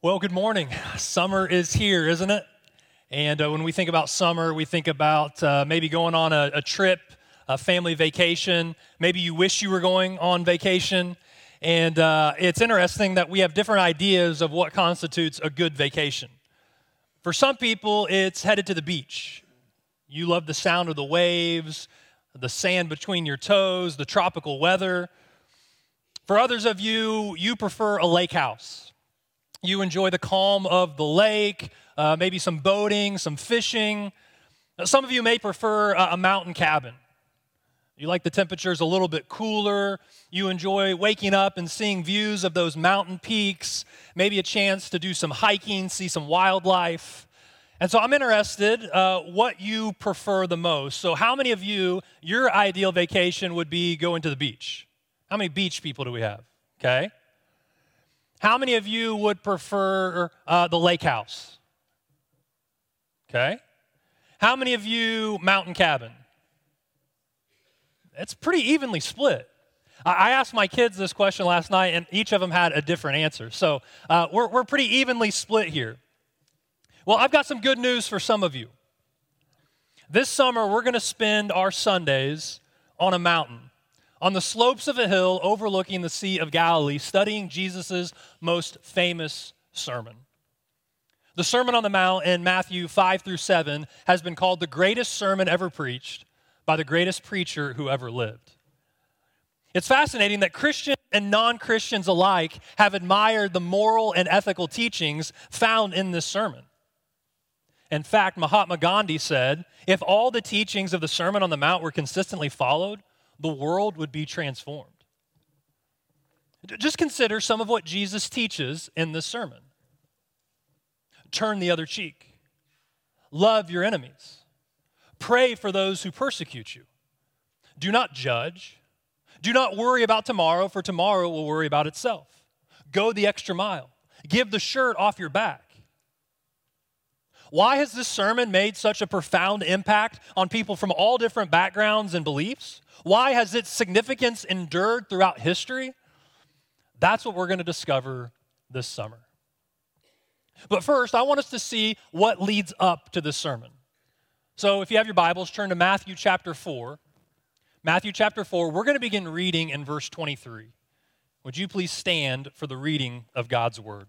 Well, good morning. Summer is here, isn't it? And uh, when we think about summer, we think about uh, maybe going on a, a, trip, a family vacation. Maybe you wish you were going on vacation. And uh, it's interesting that we have different ideas of what constitutes a good vacation. For some people, it's headed to the beach. You love the sound of the waves, the sand between your toes, the tropical weather. For others of you, you prefer a lake house you enjoy the calm of the lake, uh, maybe some boating, some fishing. Some of you may prefer a mountain cabin. You like the temperatures a little bit cooler. You enjoy waking up and seeing views of those mountain peaks, maybe a chance to do some hiking, see some wildlife. And so I'm interested uh, what you prefer the most. So, how many of you, your ideal vacation would be going to the beach? How many beach people do we have? Okay. How many of you would prefer uh, the lake house? Okay. How many of you mountain cabin? It's pretty evenly split. I asked my kids this question last night, and each of them had a different answer. So uh, we're, we're pretty evenly split here. Well, I've got some good news for some of you. This summer, we're going to spend our Sundays on a mountain on the slopes of a hill overlooking the Sea of Galilee, studying Jesus' most famous sermon. The Sermon on the Mount in Matthew 5 through 7 has been called the greatest sermon ever preached by the greatest preacher who ever lived. It's fascinating that Christians and non Christians alike have admired the moral and ethical teachings found in this sermon. In fact, Mahatma Gandhi said if all the teachings of the Sermon on the Mount were consistently followed, the world would be transformed. Just consider some of what Jesus teaches in this sermon turn the other cheek, love your enemies, pray for those who persecute you, do not judge, do not worry about tomorrow, for tomorrow will worry about itself. Go the extra mile, give the shirt off your back. Why has this sermon made such a profound impact on people from all different backgrounds and beliefs? Why has its significance endured throughout history? That's what we're going to discover this summer. But first, I want us to see what leads up to this sermon. So if you have your Bibles, turn to Matthew chapter 4. Matthew chapter 4, we're going to begin reading in verse 23. Would you please stand for the reading of God's word?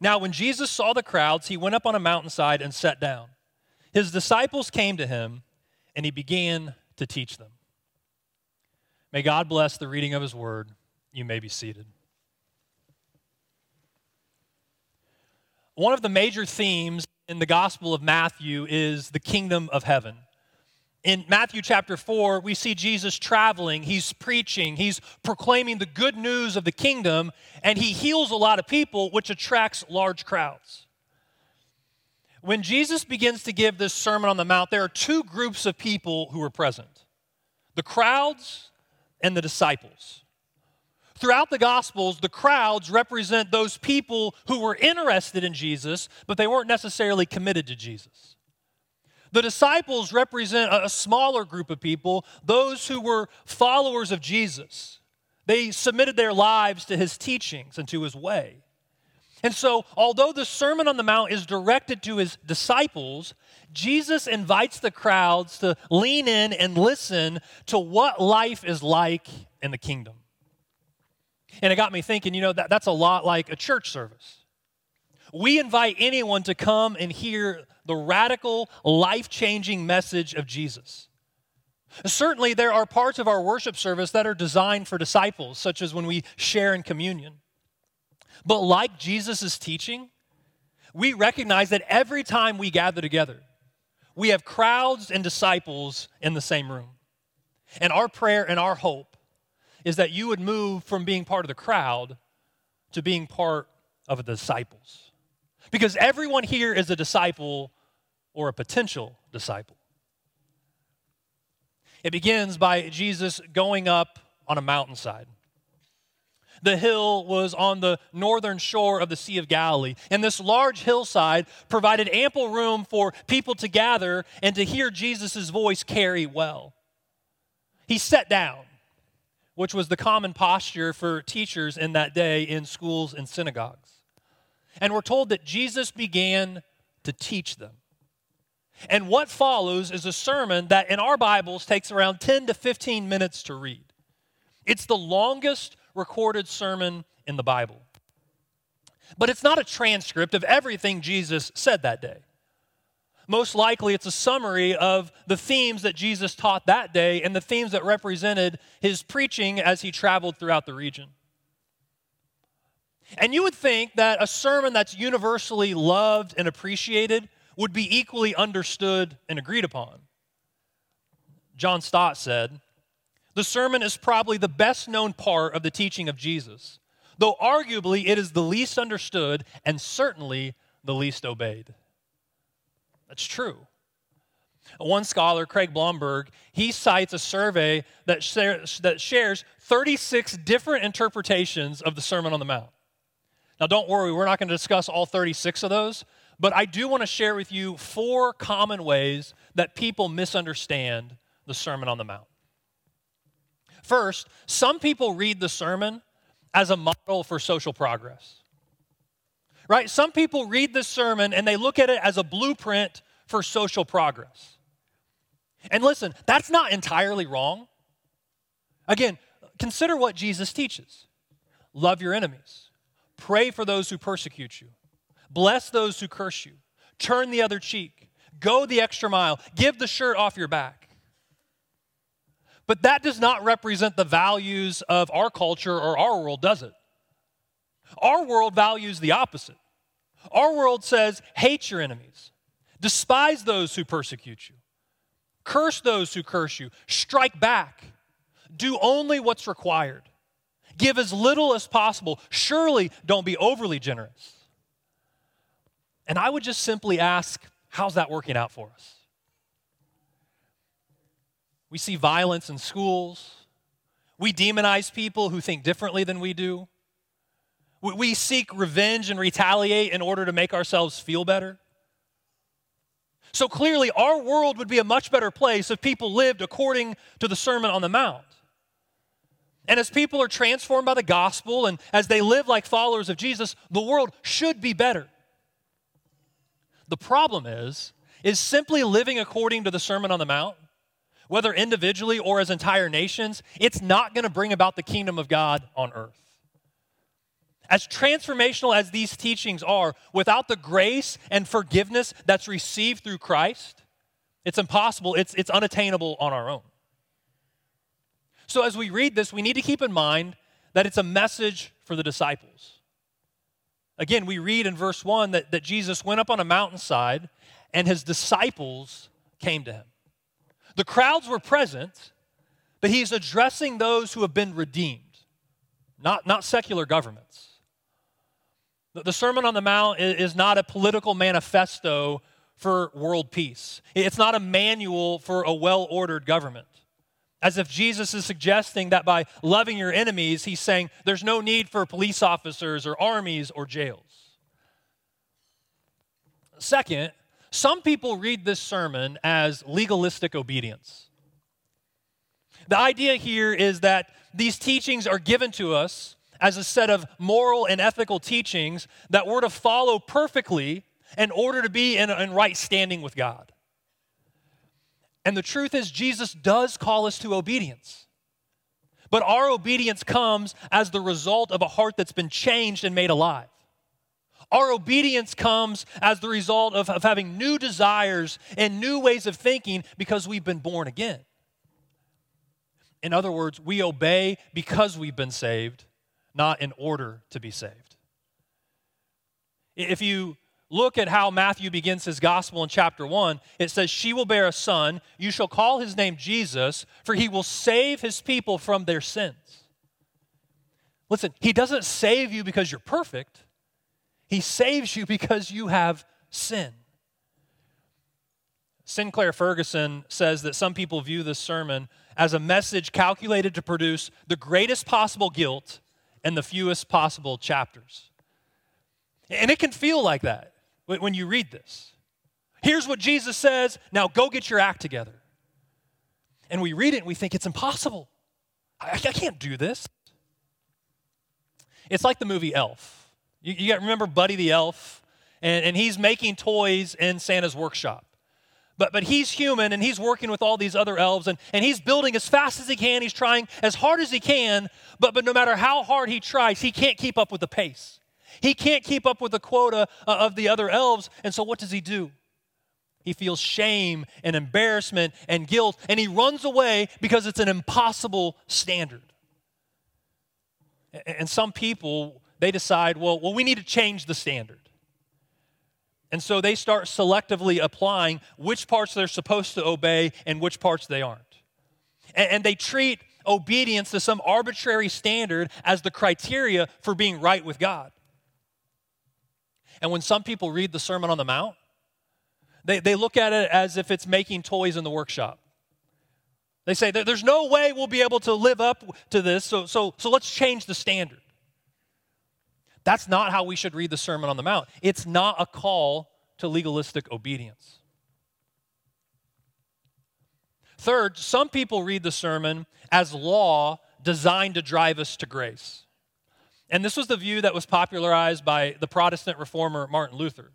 Now, when Jesus saw the crowds, he went up on a mountainside and sat down. His disciples came to him, and he began to teach them. May God bless the reading of his word. You may be seated. One of the major themes in the Gospel of Matthew is the kingdom of heaven in Matthew chapter 4, we see Jesus traveling, he's preaching, he's proclaiming the good news of the kingdom, and he heals a lot of people, which attracts large crowds. When Jesus begins to give this Sermon on the Mount, there are two groups of people who are present the crowds and the disciples. Throughout the Gospels, the crowds represent those people who were interested in Jesus, but they weren't necessarily committed to Jesus. The disciples represent a smaller group of people, those who were followers of Jesus. They submitted their lives to his teachings and to his way. And so, although the Sermon on the Mount is directed to his disciples, Jesus invites the crowds to lean in and listen to what life is like in the kingdom. And it got me thinking, you know, that, that's a lot like a church service. We invite anyone to come and hear the radical, life changing message of Jesus. Certainly, there are parts of our worship service that are designed for disciples, such as when we share in communion. But like Jesus' teaching, we recognize that every time we gather together, we have crowds and disciples in the same room. And our prayer and our hope is that you would move from being part of the crowd to being part of the disciples. Because everyone here is a disciple or a potential disciple. It begins by Jesus going up on a mountainside. The hill was on the northern shore of the Sea of Galilee, and this large hillside provided ample room for people to gather and to hear Jesus' voice carry well. He sat down, which was the common posture for teachers in that day in schools and synagogues. And we're told that Jesus began to teach them. And what follows is a sermon that in our Bibles takes around 10 to 15 minutes to read. It's the longest recorded sermon in the Bible. But it's not a transcript of everything Jesus said that day. Most likely, it's a summary of the themes that Jesus taught that day and the themes that represented his preaching as he traveled throughout the region. And you would think that a sermon that's universally loved and appreciated would be equally understood and agreed upon. John Stott said, The sermon is probably the best known part of the teaching of Jesus, though arguably it is the least understood and certainly the least obeyed. That's true. One scholar, Craig Blomberg, he cites a survey that shares, that shares 36 different interpretations of the Sermon on the Mount. Now, don't worry, we're not going to discuss all 36 of those, but I do want to share with you four common ways that people misunderstand the Sermon on the Mount. First, some people read the sermon as a model for social progress. Right? Some people read this sermon and they look at it as a blueprint for social progress. And listen, that's not entirely wrong. Again, consider what Jesus teaches love your enemies, pray for those who persecute you, Bless those who curse you. Turn the other cheek. Go the extra mile. Give the shirt off your back. But that does not represent the values of our culture or our world, does it? Our world values the opposite. Our world says, hate your enemies, despise those who persecute you, curse those who curse you, strike back, do only what's required, give as little as possible. Surely don't be overly generous. And I would just simply ask, how's that working out for us? We see violence in schools. We demonize people who think differently than we do. We seek revenge and retaliate in order to make ourselves feel better. So clearly, our world would be a much better place if people lived according to the Sermon on the Mount. And as people are transformed by the gospel and as they live like followers of Jesus, the world should be better. The problem is, is simply living according to the Sermon on the Mount, whether individually or as entire nations, it's not going to bring about the kingdom of God on earth. As transformational as these teachings are, without the grace and forgiveness that's received through Christ, it's impossible, it's, it's unattainable on our own. So, as we read this, we need to keep in mind that it's a message for the disciples. Again, we read in verse 1 that, that Jesus went up on a mountainside and his disciples came to him. The crowds were present, but he's addressing those who have been redeemed, not, not secular governments. The, the Sermon on the Mount is, is not a political manifesto for world peace, it's not a manual for a well ordered government as if Jesus is suggesting that by loving your enemies, he's saying there's no need for police officers or armies or jails. Second, some people read this sermon as legalistic obedience. The idea here is that these teachings are given to us as a set of moral and ethical teachings that we're to follow perfectly in order to be in, in right standing with God. And the truth is, Jesus does call us to obedience. But our obedience comes as the result of a heart that's been changed and made alive. Our obedience comes as the result of, of having new desires and new ways of thinking because we've been born again. In other words, we obey because we've been saved, not in order to be saved. If you look at how Matthew begins his gospel in chapter 1. It says, She will bear a son. You shall call his name Jesus, for he will save his people from their sins. Listen, He doesn't save you because you're perfect, He saves you because you have sin. Sinclair Ferguson says that some people view this sermon as a message calculated to produce the greatest possible guilt and the fewest possible chapters. And it can feel like that when you read this. Here's what Jesus says, now go get your act together. And we read it and we think it's impossible. I, I can't do this. It's like the movie Elf. You, you remember Buddy the Elf? And, and he's making toys in Santa's workshop. But, but he's human and he's working with all these other elves and, and he's building as fast as he can. He's trying as hard as he can, but, but no matter how hard he tries, he can't keep up with the pace. He can't keep up with the quota uh, of the other elves. And so what does he do? He feels shame and embarrassment and guilt, and he runs away because it's an impossible standard. And some people, they decide, well, well, we need to change the standard. And so they start selectively applying which parts they're supposed to obey and which parts they aren't. And, and they treat obedience to some arbitrary standard as the criteria for being right with God. And when some people read the Sermon on the Mount, they, they look at it as if it's making toys in the workshop. They say, there's no way we'll be able to live up to this, so, so, so let's change the standard. That's not how we should read the Sermon on the Mount. It's not a call to legalistic obedience. Third, some people read the sermon as law designed to drive us to grace. And this was the view that was popularized by the Protestant reformer Martin Luther.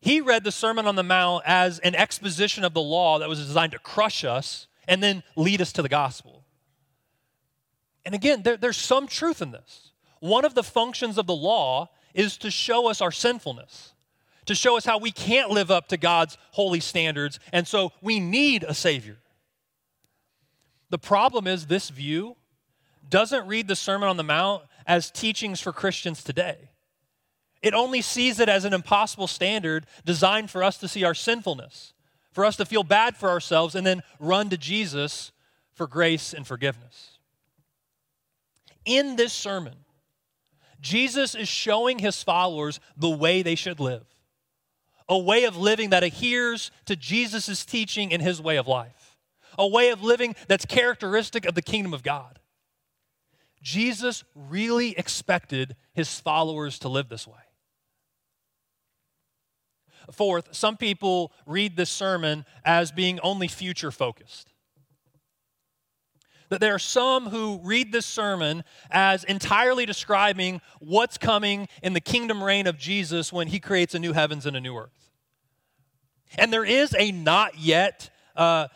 He read the Sermon on the Mount as an exposition of the law that was designed to crush us and then lead us to the gospel. And again, there, there's some truth in this. One of the functions of the law is to show us our sinfulness, to show us how we can't live up to God's holy standards, and so we need a Savior. The problem is, this view doesn't read the Sermon on the Mount as teachings for Christians today. It only sees it as an impossible standard designed for us to see our sinfulness, for us to feel bad for ourselves, and then run to Jesus for grace and forgiveness. In this sermon, Jesus is showing his followers the way they should live a way of living that adheres to Jesus' teaching and his way of life, a way of living that's characteristic of the kingdom of God. Jesus really expected his followers to live this way. Fourth, some people read this sermon as being only future focused that there are some who read this sermon as entirely describing what's coming in the kingdom reign of Jesus when he creates a new heavens and a new earth. And there is a not yet uh,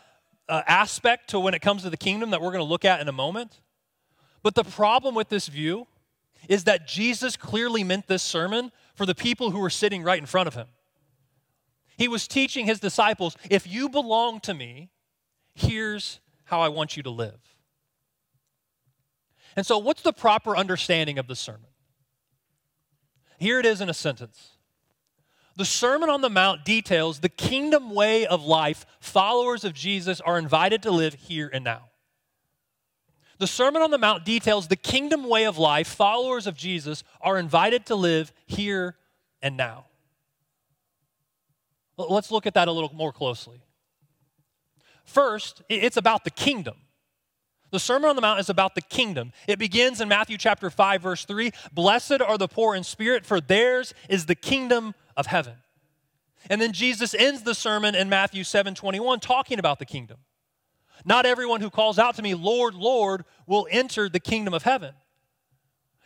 uh, aspect to when it comes to the kingdom that we're going to look at in a moment. But the problem with this view is that Jesus clearly meant this sermon for the people who were sitting right in front of him. He was teaching his disciples if you belong to me, here's how I want you to live. And so, what's the proper understanding of the sermon? Here it is in a sentence. The Sermon on the Mount details the kingdom way of life followers of Jesus are invited to live here and now. The Sermon on the Mount details the kingdom way of life followers of Jesus are invited to live here and now. Let's look at that a little more closely. First, it's about the kingdom. The Sermon on the Mount is about the kingdom. It begins in Matthew chapter 5 verse 3, "Blessed are the poor in spirit, for theirs is the kingdom of heaven." And then Jesus ends the sermon in Matthew 7:21 talking about the kingdom. Not everyone who calls out to me, "Lord, Lord," will enter the kingdom of heaven.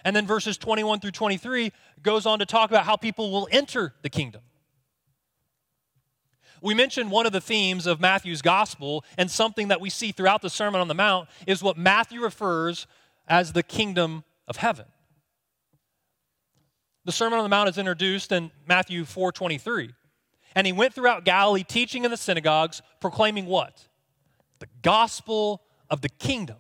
And then verses 21 through 23 goes on to talk about how people will enter the kingdom. We mentioned one of the themes of Matthew's gospel, and something that we see throughout the Sermon on the Mount is what Matthew refers as the kingdom of heaven. The Sermon on the Mount is introduced in Matthew 4:23. And he went throughout Galilee teaching in the synagogues, proclaiming what? The gospel of the kingdom.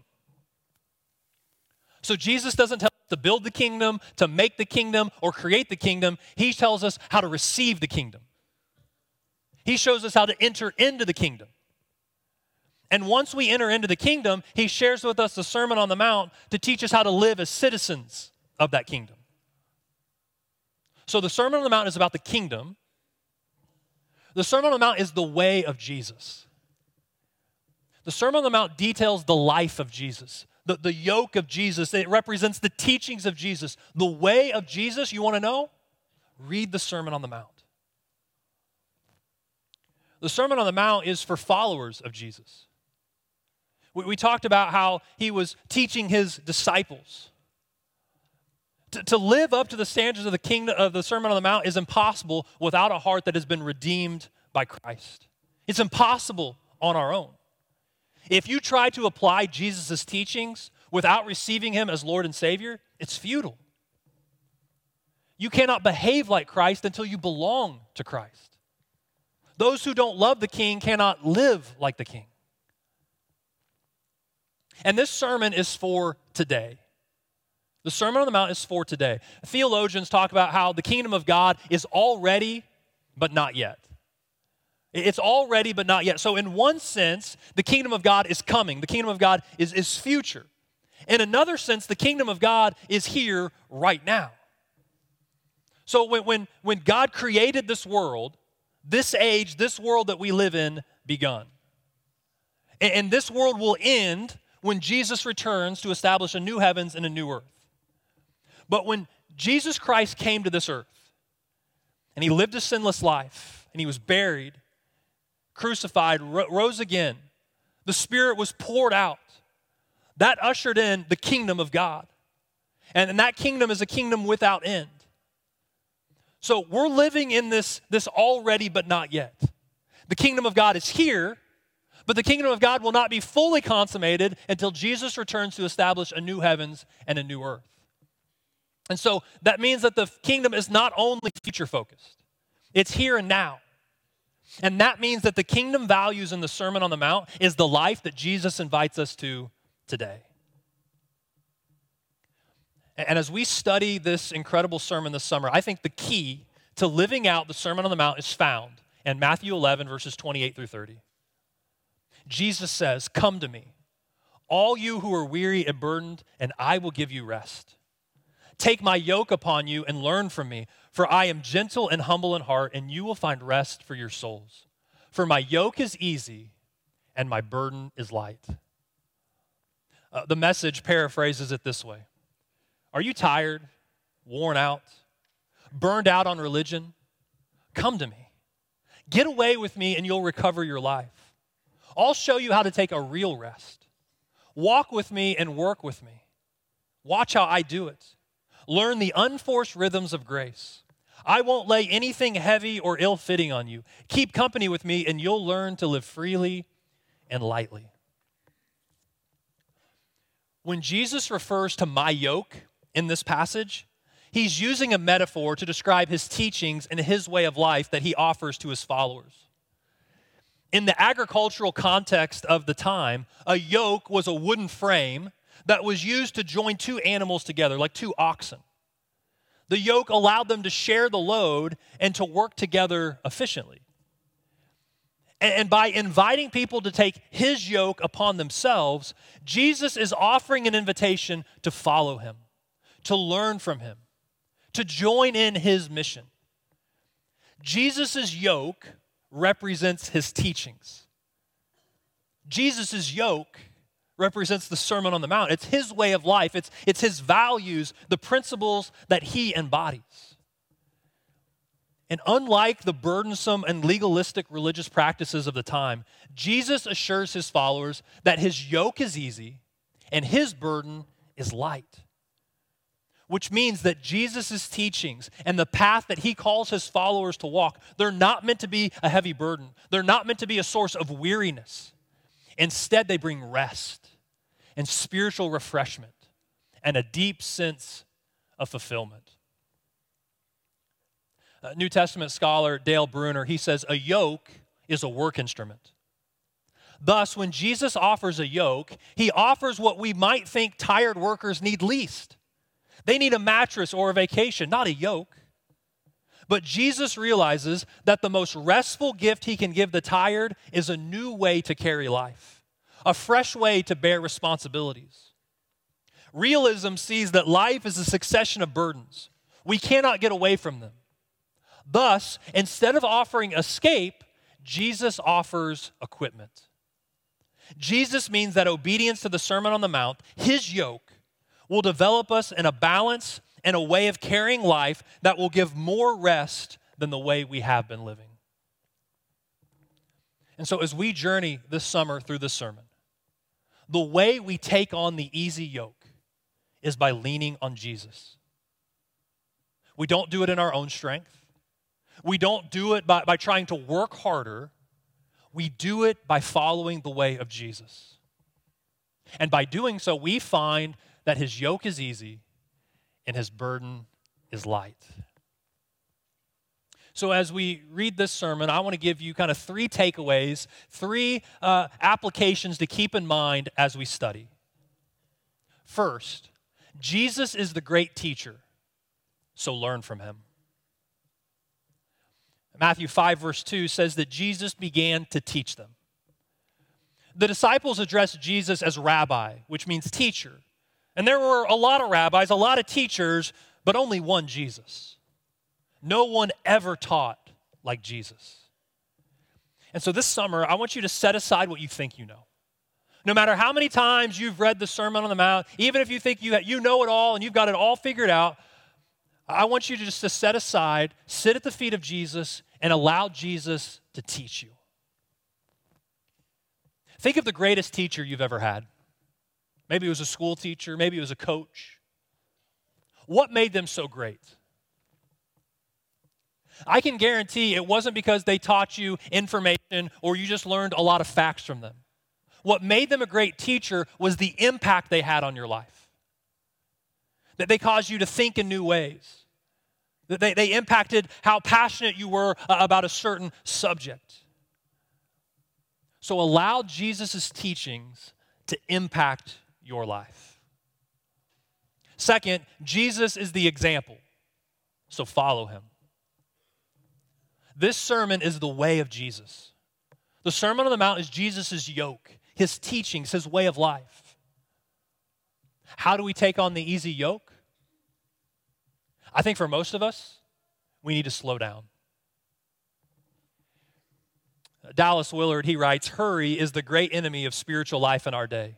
So Jesus doesn't tell us to build the kingdom, to make the kingdom, or create the kingdom. He tells us how to receive the kingdom. He shows us how to enter into the kingdom. And once we enter into the kingdom, he shares with us the Sermon on the Mount to teach us how to live as citizens of that kingdom. So the Sermon on the Mount is about the kingdom. The Sermon on the Mount is the way of Jesus. The Sermon on the Mount details the life of Jesus, the, the yoke of Jesus. It represents the teachings of Jesus. The way of Jesus, you want to know? Read the Sermon on the Mount. The Sermon on the Mount is for followers of Jesus. We, we talked about how he was teaching his disciples. To, to live up to the standards of the kingdom of the Sermon on the Mount is impossible without a heart that has been redeemed by Christ. It's impossible on our own. If you try to apply Jesus' teachings without receiving him as Lord and Savior, it's futile. You cannot behave like Christ until you belong to Christ. Those who don't love the king cannot live like the king. And this sermon is for today. The Sermon on the Mount is for today. Theologians talk about how the kingdom of God is already, but not yet. It's already, but not yet. So, in one sense, the kingdom of God is coming, the kingdom of God is, is future. In another sense, the kingdom of God is here right now. So, when, when, when God created this world, this age, this world that we live in, begun. And, and this world will end when Jesus returns to establish a new heavens and a new earth. But when Jesus Christ came to this earth and he lived a sinless life and he was buried, crucified, rose again, the Spirit was poured out. That ushered in the kingdom of God. And, and that kingdom is a kingdom without end. So we're living in this, this already but not yet. The kingdom of God is here, but the kingdom of God will not be fully consummated until Jesus returns to establish a new heavens and a new earth. And so that means that the kingdom is not only future focused, it's here and now. And that means that the kingdom values in the Sermon on the Mount is the life that Jesus invites us to today. And as we study this incredible sermon this summer, I think the key to living out the Sermon on the Mount is found in Matthew 11, verses 28 through 30. Jesus says, Come to me, all you who are weary and burdened, and I will give you rest. Take my yoke upon you and learn from me, for I am gentle and humble in heart, and you will find rest for your souls. For my yoke is easy and my burden is light. Uh, the message paraphrases it this way Are you tired, worn out, burned out on religion? Come to me. Get away with me, and you'll recover your life. I'll show you how to take a real rest. Walk with me and work with me. Watch how I do it. Learn the unforced rhythms of grace. I won't lay anything heavy or ill fitting on you. Keep company with me, and you'll learn to live freely and lightly. When Jesus refers to my yoke in this passage, he's using a metaphor to describe his teachings and his way of life that he offers to his followers. In the agricultural context of the time, a yoke was a wooden frame that was used to join two animals together, like two oxen. The yoke allowed them to share the load and to work together efficiently. And by inviting people to take his yoke upon themselves, Jesus is offering an invitation to follow him, to learn from him, to join in his mission. Jesus' yoke represents his teachings. Jesus' yoke represents the Sermon on the Mount. It's his way of life, it's, it's his values, the principles that he embodies. And unlike the burdensome and legalistic religious practices of the time, Jesus assures his followers that his yoke is easy and his burden is light. Which means that Jesus' teachings and the path that he calls his followers to walk, they're not meant to be a heavy burden. They're not meant to be a source of weariness. Instead, they bring rest and spiritual refreshment and a deep sense of fulfillment. A New Testament scholar Dale Bruner, he says, a yoke is a work instrument. Thus, when Jesus offers a yoke, he offers what we might think tired workers need least. They need a mattress or a vacation, not a yoke. But Jesus realizes that the most restful gift he can give the tired is a new way to carry life a fresh way to bear responsibilities. Realism sees that life is a succession of burdens. We cannot get away from them. Thus, instead of offering escape, Jesus offers equipment. Jesus means that obedience to the Sermon on the Mount, his yoke, will develop us in a balance and a way of carrying life that will give more rest than the way we have been living. And so, as we journey this summer through this sermon, the way we take on the easy yoke is by leaning on Jesus. We don't do it in our own strength. We don't do it by, by trying to work harder. We do it by following the way of Jesus. And by doing so, we find that his yoke is easy and his burden is light. So, as we read this sermon, I want to give you kind of three takeaways, three uh, applications to keep in mind as we study. First, Jesus is the great teacher, so learn from him. Matthew 5, verse 2 says that Jesus began to teach them. The disciples addressed Jesus as rabbi, which means teacher. And there were a lot of rabbis, a lot of teachers, but only one Jesus. No one ever taught like Jesus. And so this summer, I want you to set aside what you think you know. No matter how many times you've read the Sermon on the Mount, even if you think you, you know it all and you've got it all figured out, I want you to just to set aside, sit at the feet of Jesus, and allow Jesus to teach you. Think of the greatest teacher you've ever had. Maybe it was a school teacher, maybe it was a coach. What made them so great? I can guarantee it wasn't because they taught you information or you just learned a lot of facts from them. What made them a great teacher was the impact they had on your life. That they caused you to think in new ways. That they, they impacted how passionate you were uh, about a certain subject. So allow Jesus' teachings to impact your life. Second, Jesus is the example. So follow him. This sermon is the way of Jesus. The Sermon on the Mount is Jesus' yoke, his teachings, his way of life. How do we take on the easy yoke? I think for most of us, we need to slow down. Dallas Willard, he writes, Hurry is the great enemy of spiritual life in our day.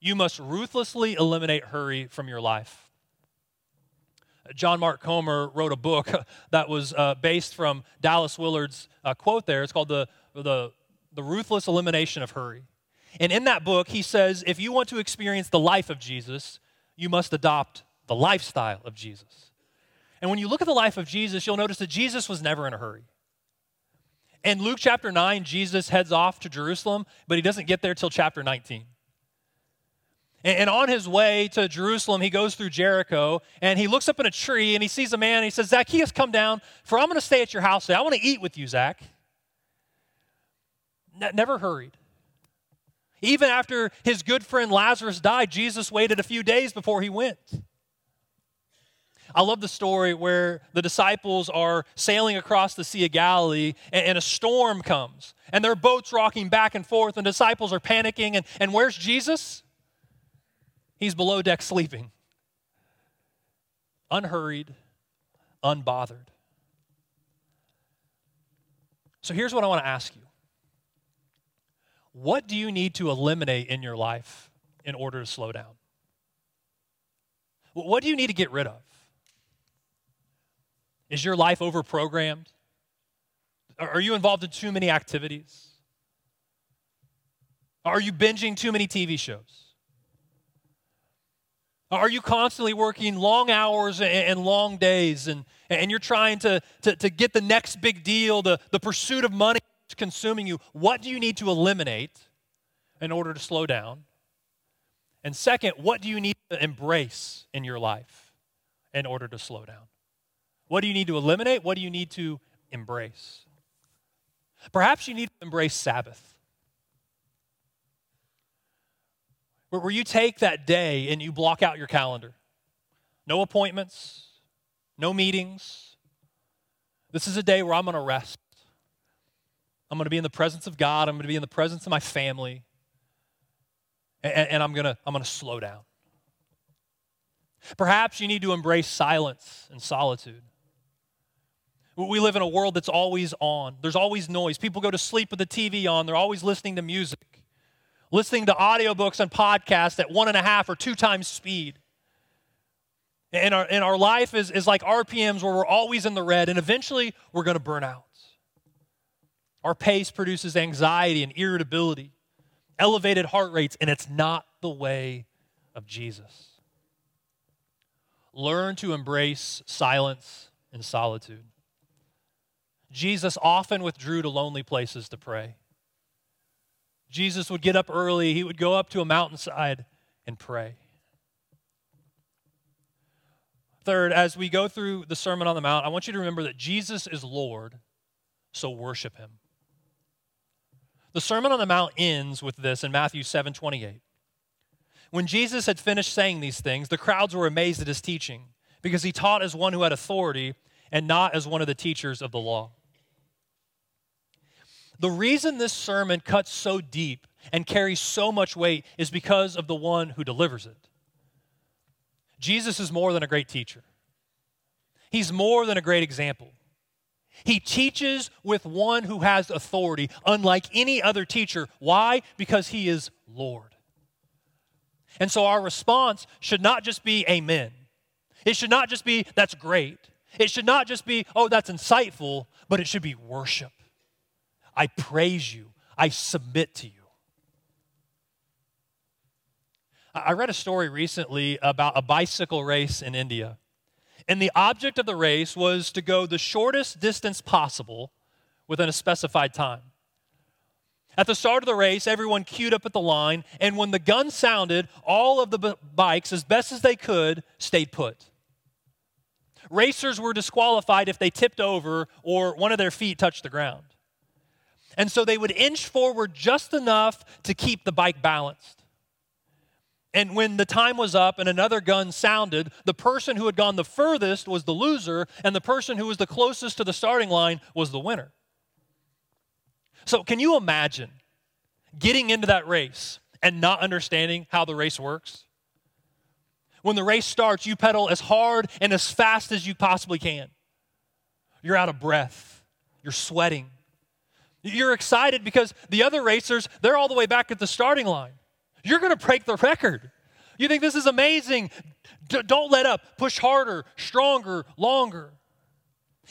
You must ruthlessly eliminate hurry from your life. John Mark Comer wrote a book that was uh, based from Dallas Willard's uh, quote there. It's called the, the, the Ruthless Elimination of Hurry. And in that book, he says if you want to experience the life of Jesus, you must adopt the lifestyle of Jesus. And when you look at the life of Jesus, you'll notice that Jesus was never in a hurry. In Luke chapter 9, Jesus heads off to Jerusalem, but he doesn't get there till chapter 19. And on his way to Jerusalem, he goes through Jericho and he looks up in a tree and he sees a man and he says, Zacchaeus, come down, for I'm going to stay at your house today. I want to eat with you, Zach. never hurried. Even after his good friend Lazarus died, Jesus waited a few days before he went. I love the story where the disciples are sailing across the Sea of Galilee and, a storm comes and their boat's rocking back and forth and disciples are panicking. And, and where's Jesus? He's below deck sleeping, unhurried, unbothered. So here's what I want to ask you What do you need to eliminate in your life in order to slow down? What do you need to get rid of? Is your life overprogrammed? Are you involved in too many activities? Are you binging too many TV shows? Are you constantly working long hours and long days and, and you're trying to, to, to get the next big deal, the, the pursuit of money consuming you? What do you need to eliminate in order to slow down? And second, what do you need to embrace in your life in order to slow down? What do you need to eliminate? What do you need to embrace? Perhaps you need to embrace Sabbath. Where you take that day and you block out your calendar. No appointments, no meetings. This is a day where I'm going to rest. I'm going to be in the presence of God. I'm going to be in the presence of my family. and, and I'm going to I'm going to slow down. Perhaps you need to embrace silence and solitude. We live in a world that's always on. There's always noise. People go to sleep with the TV on. They're always listening to music, listening to audiobooks and podcasts at one and a half or two times speed. And our, and our life is, is like RPMs where we're always in the red, and eventually we're going to burn out. Our pace produces anxiety and irritability, elevated heart rates, and it's not the way of Jesus. Learn to embrace silence and solitude. Jesus often withdrew to lonely places to pray. Jesus would get up early, he would go up to a mountainside and pray. Third, as we go through the Sermon on the Mount, I want you to remember that Jesus is Lord, so worship him. The Sermon on the Mount ends with this in Matthew 7 28. When Jesus had finished saying these things, the crowds were amazed at his teaching because he taught as one who had authority and not as one of the teachers of the law. The reason this sermon cuts so deep and carries so much weight is because of the one who delivers it. Jesus is more than a great teacher, he's more than a great example. He teaches with one who has authority, unlike any other teacher. Why? Because he is Lord. And so our response should not just be amen. It should not just be, that's great. It should not just be, oh, that's insightful, but it should be worship. I praise you. I submit to you. I read a story recently about a bicycle race in India. And the object of the race was to go the shortest distance possible within a specified time. At the start of the race, everyone queued up at the line, and when the gun sounded, all of the b- bikes, as best as they could, stayed put. Racers were disqualified if they tipped over or one of their feet touched the ground. And so they would inch forward just enough to keep the bike balanced. And when the time was up and another gun sounded, the person who had gone the furthest was the loser, and the person who was the closest to the starting line was the winner. So, can you imagine getting into that race and not understanding how the race works? When the race starts, you pedal as hard and as fast as you possibly can. You're out of breath, you're sweating. You're excited because the other racers, they're all the way back at the starting line. You're going to break the record. You think this is amazing. D- don't let up. Push harder, stronger, longer.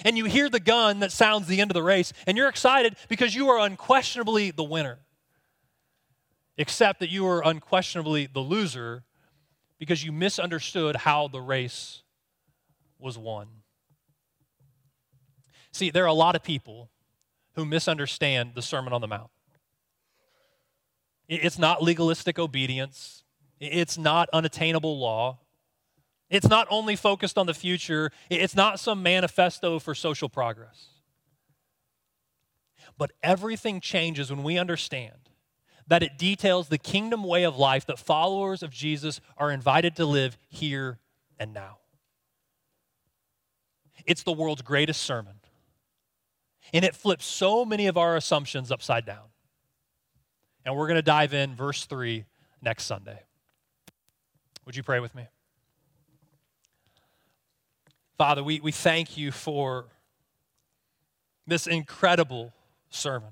And you hear the gun that sounds the end of the race, and you're excited because you are unquestionably the winner. Except that you are unquestionably the loser because you misunderstood how the race was won. See, there are a lot of people who misunderstand the Sermon on the Mount. It's not legalistic obedience. It's not unattainable law. It's not only focused on the future. It's not some manifesto for social progress. But everything changes when we understand that it details the kingdom way of life that followers of Jesus are invited to live here and now. It's the world's greatest sermon. And it flips so many of our assumptions upside down. And we're going to dive in verse 3 next Sunday. Would you pray with me? Father, we, we thank you for this incredible sermon.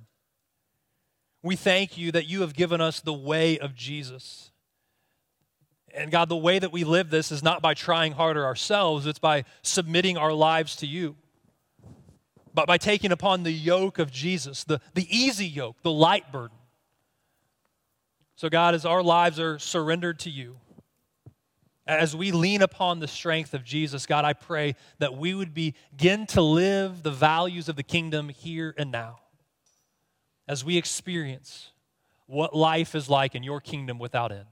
We thank you that you have given us the way of Jesus. And God, the way that we live this is not by trying harder ourselves, it's by submitting our lives to you. But by taking upon the yoke of Jesus, the, the easy yoke, the light burden. So, God, as our lives are surrendered to you, as we lean upon the strength of Jesus, God, I pray that we would begin to live the values of the kingdom here and now. As we experience what life is like in your kingdom without end.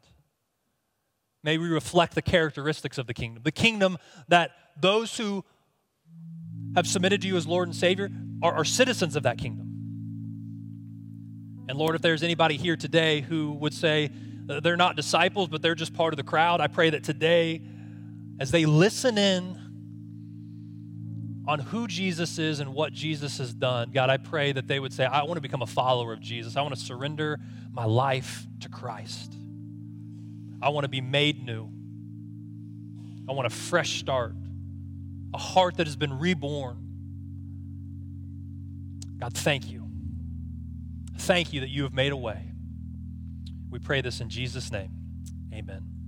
May we reflect the characteristics of the kingdom. The kingdom that those who have submitted to you as Lord and Savior are, are citizens of that kingdom. And Lord, if there's anybody here today who would say uh, they're not disciples, but they're just part of the crowd, I pray that today, as they listen in on who Jesus is and what Jesus has done, God, I pray that they would say, I want to become a follower of Jesus. I want to surrender my life to Christ. I want to be made new. I want a fresh start, a heart that has been reborn. God, thank you. Thank you that you have made a way. We pray this in Jesus' name. Amen.